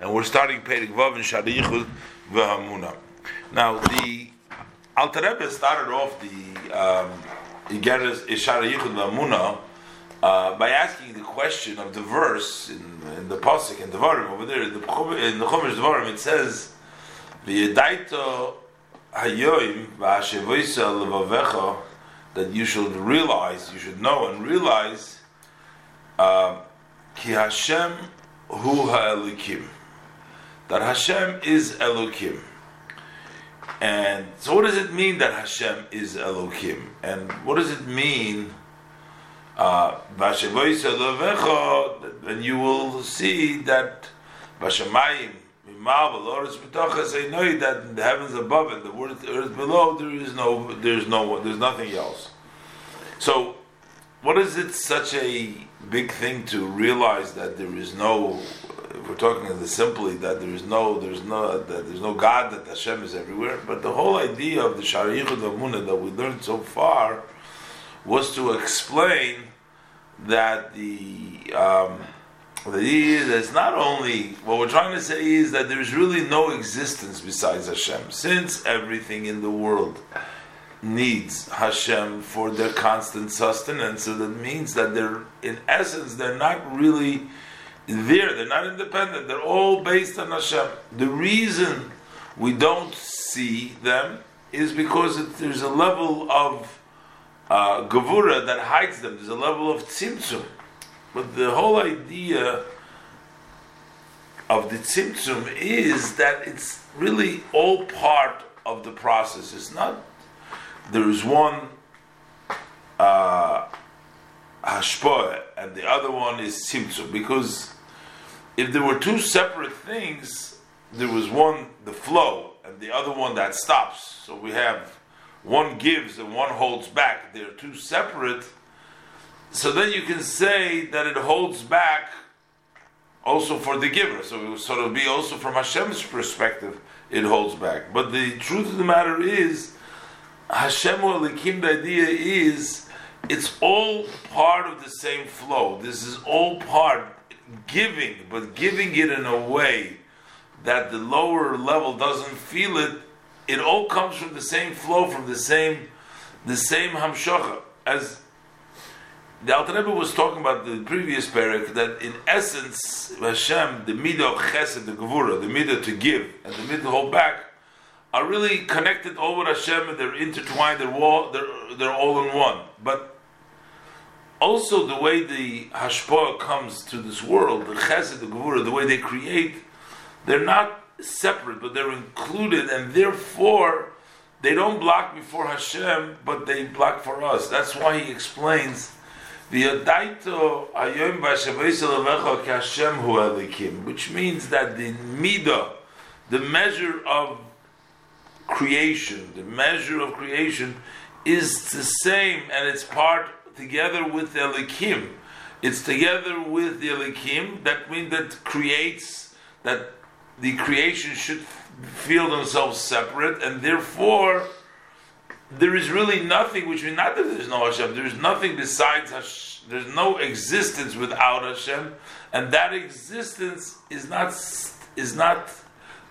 and we're starting Perik Vav and Sharichud V'Hamuna. Now, the Alter Rebbe started off the um, Yichud V'Hamuna uh, by asking the question of the verse in, in the pasuk in Devarim over there in the Chumash Devarim it says V'Yedaito Hayoim V'Hashevoisa Levavecha that you should realize, you should know and realize uh, Ki Hashem Hu Ha'elikim that Hashem is Elokim. And so, what does it mean that Hashem is Elokim? And what does it mean? Uh, and you will see that that in the heavens above and the earth below, there is no, there's no, there's nothing else. So, what is it such a big thing to realize that there is no we're talking simply that there is no, there's no, that there's no God, that Hashem is everywhere. But the whole idea of the Shari Yichud Amunah that we learned so far was to explain that the um, it's not only what we're trying to say is that there's really no existence besides Hashem, since everything in the world needs Hashem for their constant sustenance. So that means that they're, in essence, they're not really there. They're not independent. They're all based on Hashem. The reason we don't see them is because it, there's a level of uh, gavura that hides them. There's a level of tzimtzum. But the whole idea of the tzimtzum is that it's really all part of the process. It's not. There is one. Uh, hashpoah, and the other one is tzimtzum, because if there were two separate things, there was one the flow and the other one that stops. So we have one gives and one holds back. They're two separate. So then you can say that it holds back also for the giver. So it would sort of be also from Hashem's perspective, it holds back. But the truth of the matter is, Hashem or Likim, the idea is, it's all part of the same flow. This is all part giving, but giving it in a way that the lower level doesn't feel it, it all comes from the same flow, from the same, the same hamshacha. As the Alter Rebbe was talking about the previous parak, that in essence, Hashem, the midah of chesed, the gevura, the midah to give, and the midah to hold back, are really connected all with Hashem, and they're intertwined. They're they're, they're all in one. But also the way the hashpah comes to this world, the chesed, the gevura, the way they create, they're not separate, but they're included, and therefore they don't block before Hashem, but they block for us. That's why he explains the Adaito Ayom Hashem Hu Elikim, which means that the midah, the measure of creation, the measure of creation is the same, and it's part together with the Elikim. It's together with the Elikim that means that creates that the creation should feel themselves separate, and therefore there is really nothing. Which means not that there's no Hashem. There is nothing besides Hashem. There's no existence without Hashem, and that existence is not is not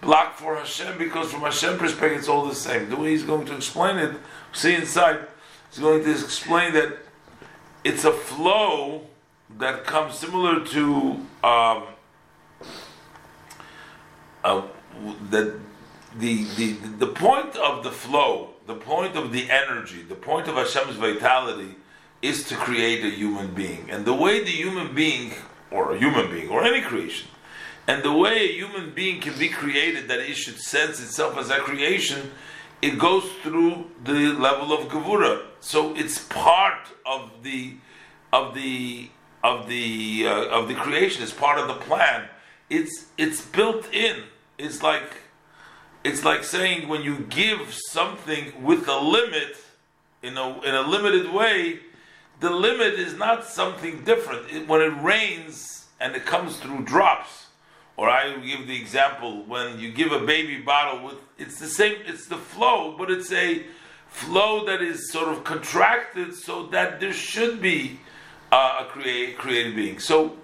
blocked for Hashem because from Hashem perspective it's all the same. The way he's going to explain it, see inside, he's going to explain that it's a flow that comes similar to um, uh, the, the, the, the point of the flow, the point of the energy, the point of Hashem's vitality is to create a human being. And the way the human being, or a human being, or any creation, and the way a human being can be created, that it should sense itself as a creation, it goes through the level of gevura. So it's part of the of the of the uh, of the creation. It's part of the plan. It's it's built in. It's like it's like saying when you give something with a limit in a in a limited way, the limit is not something different. It, when it rains and it comes through drops or I give the example when you give a baby bottle with it's the same it's the flow but it's a flow that is sort of contracted so that there should be uh, a create, created being so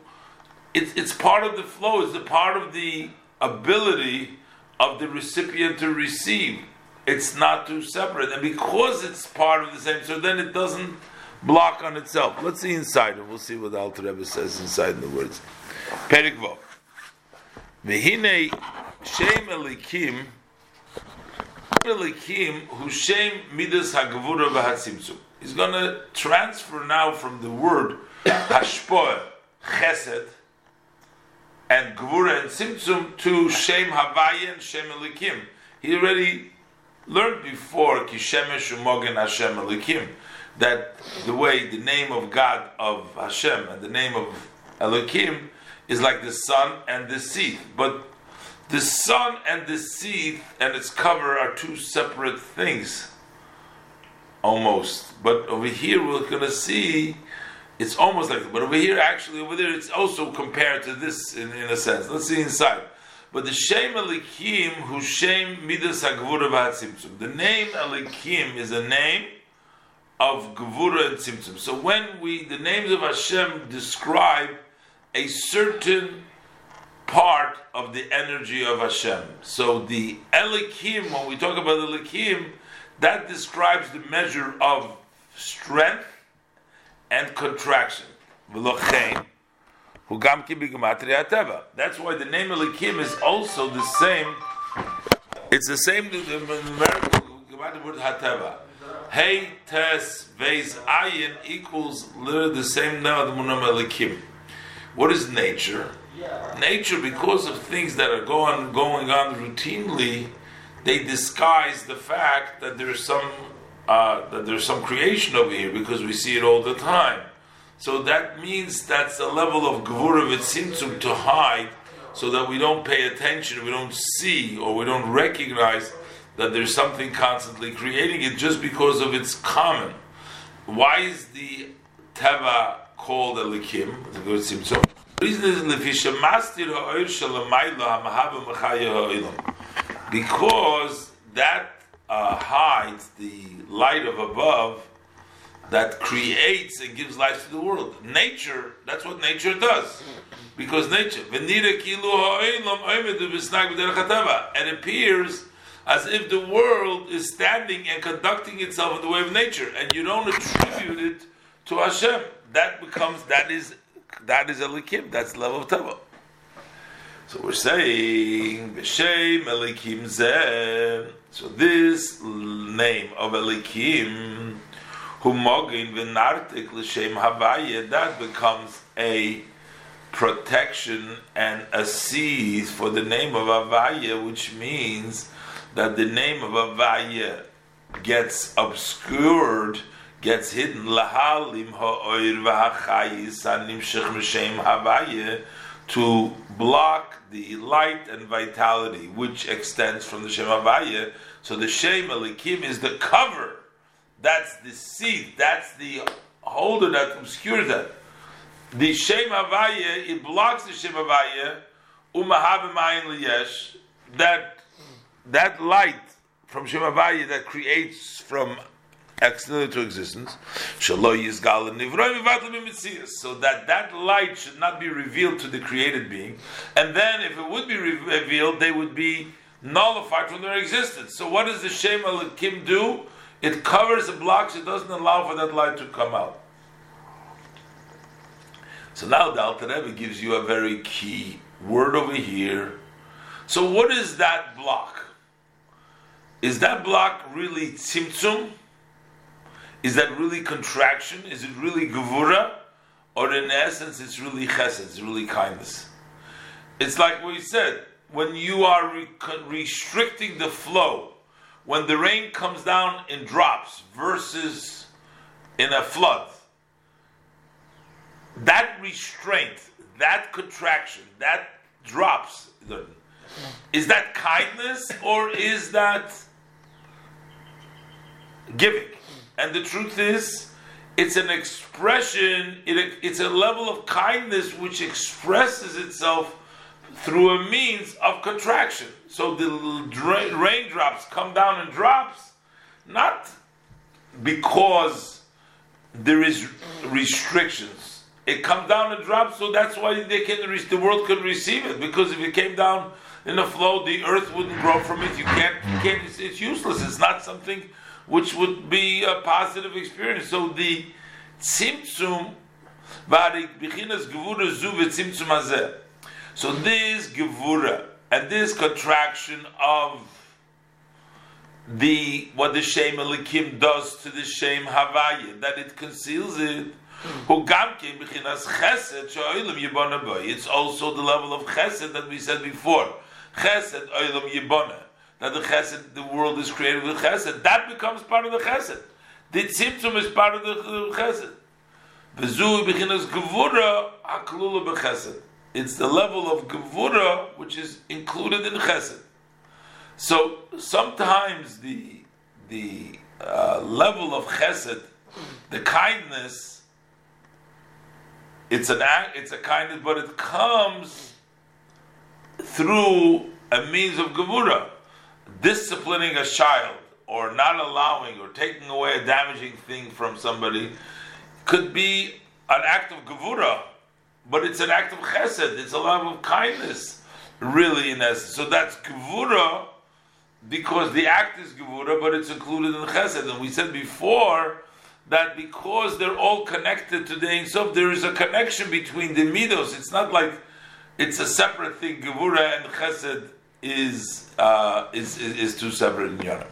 it's, it's part of the flow it's a part of the ability of the recipient to receive. It's not too separate, and because it's part of the same, so then it doesn't block on itself. Let's see inside, and we'll see what the Alter Rebbe says inside in the words. Perik Vov. V'hinei Shem Elikim Elikim who Shem Midas Hagavura v'Hatzimtzum. He's going to transfer now from the word Hashpoah, Chesed, and Gvura and Tzimtzum to Shem Havaya and Shem Elikim. He already learned before Kishemesh Umogen Hashem Elikim that the way the name of God of Hashem and the name of Elikim is like the sun and the sea. But the sun and the sea and its cover are two separate things, almost. But over here we're going to see it's almost like, but over here, actually, over there, it's also compared to this in, in a sense. Let's see inside. But the Shem Elikim, who Shem Midas HaGvura v'Hatzimtzum. The name Elikim is a name of Gvura and Tzimtzum. So when we, the names of Hashem describe a certain part of the energy of Hashem. So the Elikim, when we talk about Elikim, that describes the measure of strength and contraction. That's why the name Elikim is also the same. It's the same numerical word Hateva. Hey, Tes, Vez, Ayin equals literally the same of the name Elikim. What is nature? Nature, because of things that are going going on routinely, they disguise the fact that there's some uh, that there's some creation over here because we see it all the time. So that means that's a level of gvura v'tzimtzum to hide, so that we don't pay attention, we don't see, or we don't recognize that there's something constantly creating it just because of its common. Why is the teva called a likim? The good tzimtzum. The reason is because that uh, hides the light of above that creates and gives life to the world. Nature, that's what nature does. Because nature, it appears as if the world is standing and conducting itself in the way of nature, and you don't attribute it to Hashem. That becomes that is that is a likim. That's the level of tava. So we're saying B'Shem Elikim Zeh. So this name of Elikim, Humogin V'Nartik L'Shem Havaya, that becomes a protection and a seed for the name of Havaya, which means that the name of Havaya gets obscured, gets hidden. Lahalim ha'oir v'hachayis animshich m'shem Havaya to block the light and vitality which extends from the Shem Havaya. So the Shem Elikim is the cover. That's the seed. That's the holder that obscures that. The Shem Havaya, it blocks the Shem Havaya, liyesh, that, that light from Shem Havaya that creates from external to existence. So that that light should not be revealed to the created being, and then if it would be revealed, they would be nullified from their existence. So what does the Shem Kim do? It covers the blocks. It doesn't allow for that light to come out. So now the Alter Rebbe gives you a very key word over here. So what is that block? Is that block really tzimtzum? Is that really contraction? Is it really gevura? Or in essence, it's really chesed, it's really kindness. It's like we said, when you are re- restricting the flow, when the rain comes down in drops versus in a flood, that restraint, that contraction, that drops, is that kindness or is that giving? And the truth is, it's an expression, it, it's a level of kindness which expresses itself through a means of contraction. So the raindrops come down in drops, not because there is restrictions. It comes down in drops, so that's why they can the world can receive it. Because if it came down in a flow, the earth wouldn't grow from it. You can't, you can't. It's, it's useless. It's not something which would be a positive experience. So the tzimtzum, so this gevura and this contraction of the what the shame elikim does to the shame havaya that it conceals it. It's also the level of chesed that we said before. Chesed oilam yibana. That the chesed, the world is created with chesed. That becomes part of the chesed. The tzimtzum is part of the chesed. V'zu b'chinas gevura haklula b'chesed. It's the level of gevura which is included in chesed. So sometimes the the uh, level of chesed, the kindness, it's an act, it's a kindness, but it comes through a means of gevura, disciplining a child or not allowing or taking away a damaging thing from somebody could be an act of gevura, but it's an act of chesed. It's a love of kindness, really in essence. So that's gevura because the act is Gevura, but it's included in Chesed. And we said before that because they're all connected to the Ein Sof, there is a connection between the Midos. It's not like it's a separate thing. Gevura and Chesed is, uh, is, is, is two separate in Yonah.